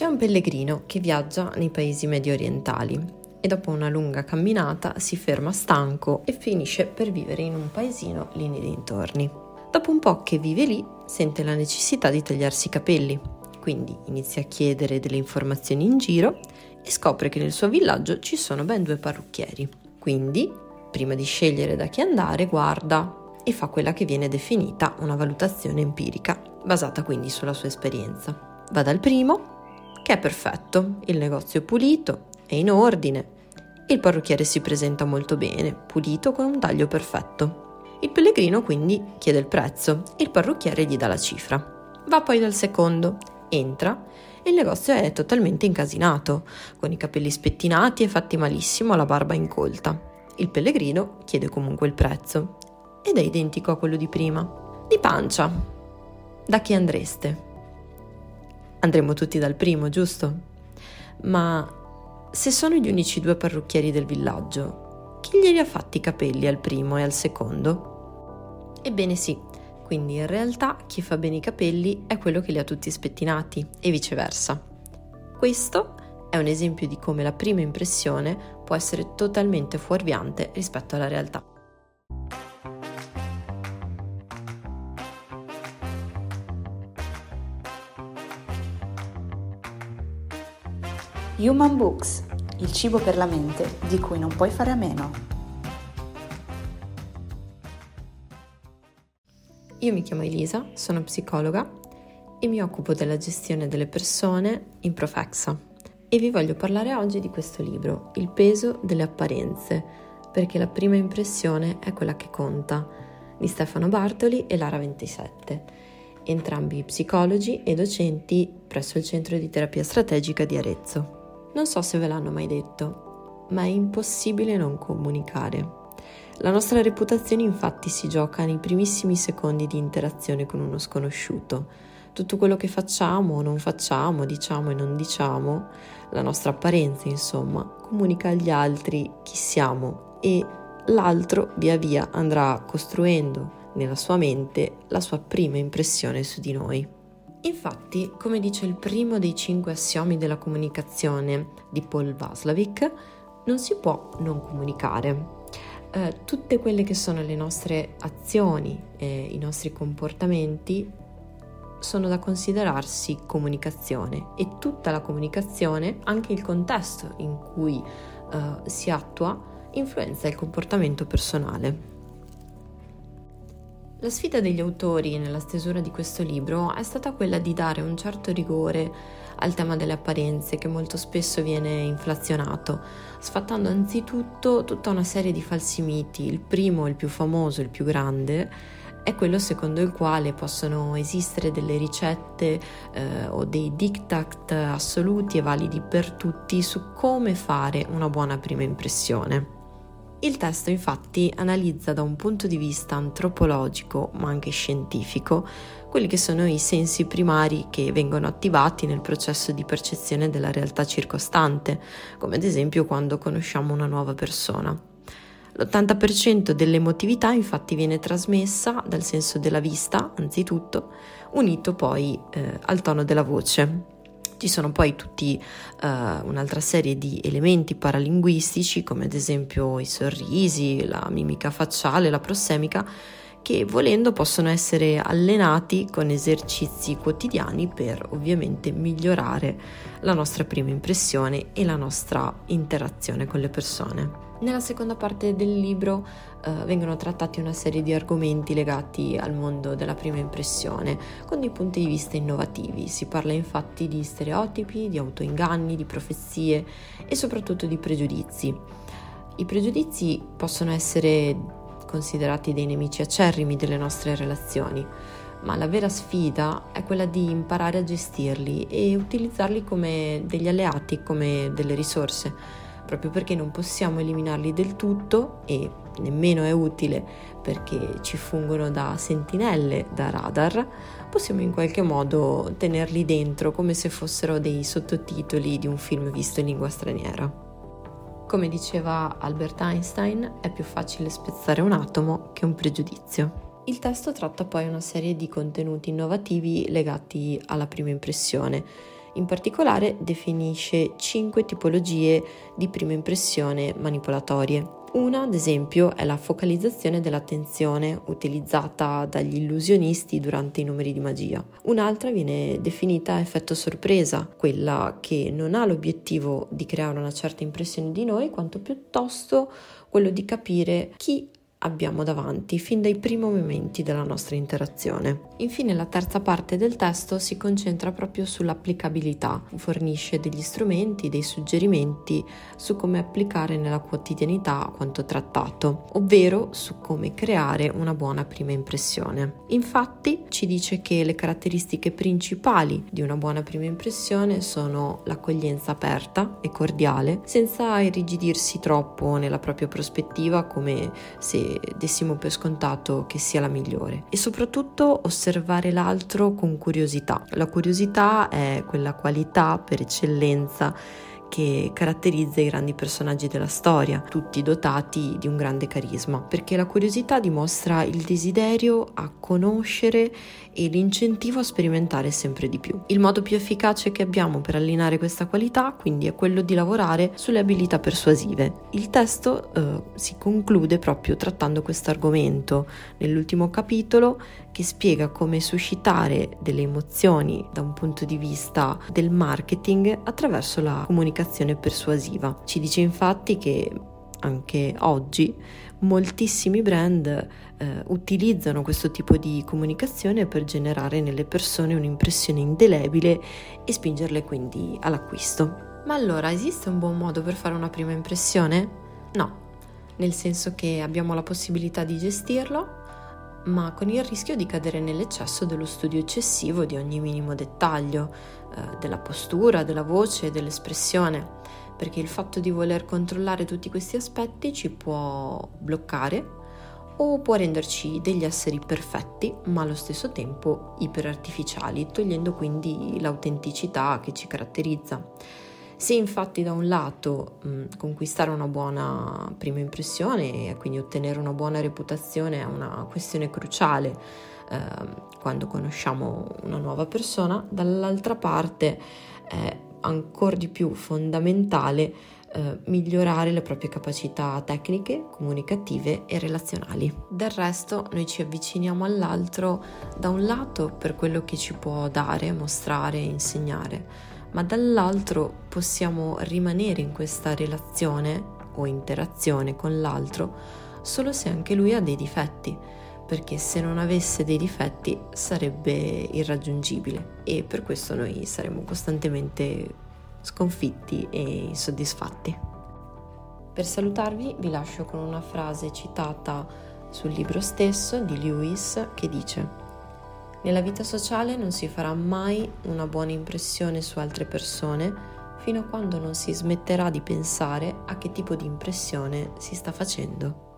C'è un pellegrino che viaggia nei paesi medio orientali e dopo una lunga camminata si ferma stanco e finisce per vivere in un paesino lì nei dintorni. Dopo un po' che vive lì, sente la necessità di tagliarsi i capelli, quindi inizia a chiedere delle informazioni in giro e scopre che nel suo villaggio ci sono ben due parrucchieri. Quindi, prima di scegliere da chi andare, guarda e fa quella che viene definita una valutazione empirica, basata quindi sulla sua esperienza. Va dal primo che è perfetto, il negozio è pulito, è in ordine. Il parrucchiere si presenta molto bene, pulito con un taglio perfetto. Il pellegrino quindi chiede il prezzo il parrucchiere gli dà la cifra. Va poi dal secondo, entra e il negozio è totalmente incasinato, con i capelli spettinati e fatti malissimo, la barba incolta. Il pellegrino chiede comunque il prezzo ed è identico a quello di prima. Di pancia. Da chi andreste? Andremo tutti dal primo, giusto? Ma se sono gli unici due parrucchieri del villaggio, chi glieli ha fatti i capelli al primo e al secondo? Ebbene sì, quindi in realtà chi fa bene i capelli è quello che li ha tutti spettinati e viceversa. Questo è un esempio di come la prima impressione può essere totalmente fuorviante rispetto alla realtà. Human Books, il cibo per la mente di cui non puoi fare a meno. Io mi chiamo Elisa, sono psicologa e mi occupo della gestione delle persone in Profexa e vi voglio parlare oggi di questo libro, Il peso delle apparenze, perché la prima impressione è quella che conta, di Stefano Bartoli e Lara 27, entrambi psicologi e docenti presso il Centro di Terapia Strategica di Arezzo. Non so se ve l'hanno mai detto, ma è impossibile non comunicare. La nostra reputazione infatti si gioca nei primissimi secondi di interazione con uno sconosciuto. Tutto quello che facciamo o non facciamo, diciamo e non diciamo, la nostra apparenza insomma, comunica agli altri chi siamo e l'altro via via andrà costruendo nella sua mente la sua prima impressione su di noi. Infatti, come dice il primo dei cinque assiomi della comunicazione di Paul Vaslavic, non si può non comunicare. Eh, tutte quelle che sono le nostre azioni e i nostri comportamenti sono da considerarsi comunicazione e tutta la comunicazione, anche il contesto in cui eh, si attua, influenza il comportamento personale. La sfida degli autori nella stesura di questo libro è stata quella di dare un certo rigore al tema delle apparenze che molto spesso viene inflazionato, sfattando anzitutto tutta una serie di falsi miti. Il primo, il più famoso, il più grande, è quello secondo il quale possono esistere delle ricette eh, o dei diktat assoluti e validi per tutti su come fare una buona prima impressione. Il testo infatti analizza da un punto di vista antropologico ma anche scientifico quelli che sono i sensi primari che vengono attivati nel processo di percezione della realtà circostante, come ad esempio quando conosciamo una nuova persona. L'80% dell'emotività infatti viene trasmessa dal senso della vista, anzitutto, unito poi eh, al tono della voce. Ci sono poi tutti uh, un'altra serie di elementi paralinguistici, come ad esempio i sorrisi, la mimica facciale, la prossemica, che volendo possono essere allenati con esercizi quotidiani per ovviamente migliorare la nostra prima impressione e la nostra interazione con le persone. Nella seconda parte del libro eh, vengono trattati una serie di argomenti legati al mondo della prima impressione, con dei punti di vista innovativi. Si parla infatti di stereotipi, di autoinganni, di profezie e soprattutto di pregiudizi. I pregiudizi possono essere considerati dei nemici acerrimi delle nostre relazioni, ma la vera sfida è quella di imparare a gestirli e utilizzarli come degli alleati, come delle risorse proprio perché non possiamo eliminarli del tutto e nemmeno è utile perché ci fungono da sentinelle, da radar, possiamo in qualche modo tenerli dentro come se fossero dei sottotitoli di un film visto in lingua straniera. Come diceva Albert Einstein, è più facile spezzare un atomo che un pregiudizio. Il testo tratta poi una serie di contenuti innovativi legati alla prima impressione In particolare definisce cinque tipologie di prima impressione manipolatorie. Una, ad esempio, è la focalizzazione dell'attenzione utilizzata dagli illusionisti durante i numeri di magia. Un'altra viene definita effetto sorpresa, quella che non ha l'obiettivo di creare una certa impressione di noi, quanto piuttosto quello di capire chi abbiamo davanti fin dai primi momenti della nostra interazione. Infine la terza parte del testo si concentra proprio sull'applicabilità, fornisce degli strumenti, dei suggerimenti su come applicare nella quotidianità quanto trattato, ovvero su come creare una buona prima impressione. Infatti ci dice che le caratteristiche principali di una buona prima impressione sono l'accoglienza aperta e cordiale, senza irrigidirsi troppo nella propria prospettiva come se dessimo per scontato che sia la migliore e soprattutto osservare l'altro con curiosità. La curiosità è quella qualità per eccellenza che caratterizza i grandi personaggi della storia, tutti dotati di un grande carisma, perché la curiosità dimostra il desiderio a conoscere e l'incentivo a sperimentare sempre di più. Il modo più efficace che abbiamo per allenare questa qualità quindi è quello di lavorare sulle abilità persuasive. Il testo eh, si conclude proprio trattando questo argomento nell'ultimo capitolo che spiega come suscitare delle emozioni da un punto di vista del marketing attraverso la comunicazione persuasiva. Ci dice infatti che anche oggi moltissimi brand eh, utilizzano questo tipo di comunicazione per generare nelle persone un'impressione indelebile e spingerle quindi all'acquisto. Ma allora esiste un buon modo per fare una prima impressione? No, nel senso che abbiamo la possibilità di gestirlo, ma con il rischio di cadere nell'eccesso dello studio eccessivo di ogni minimo dettaglio, eh, della postura, della voce dell'espressione perché il fatto di voler controllare tutti questi aspetti ci può bloccare o può renderci degli esseri perfetti ma allo stesso tempo iperartificiali, togliendo quindi l'autenticità che ci caratterizza. Se infatti da un lato mh, conquistare una buona prima impressione e quindi ottenere una buona reputazione è una questione cruciale eh, quando conosciamo una nuova persona, dall'altra parte è ancora di più fondamentale eh, migliorare le proprie capacità tecniche, comunicative e relazionali. Del resto noi ci avviciniamo all'altro da un lato per quello che ci può dare, mostrare, insegnare, ma dall'altro possiamo rimanere in questa relazione o interazione con l'altro solo se anche lui ha dei difetti perché se non avesse dei difetti sarebbe irraggiungibile e per questo noi saremmo costantemente sconfitti e insoddisfatti. Per salutarvi vi lascio con una frase citata sul libro stesso di Lewis che dice Nella vita sociale non si farà mai una buona impressione su altre persone fino a quando non si smetterà di pensare a che tipo di impressione si sta facendo.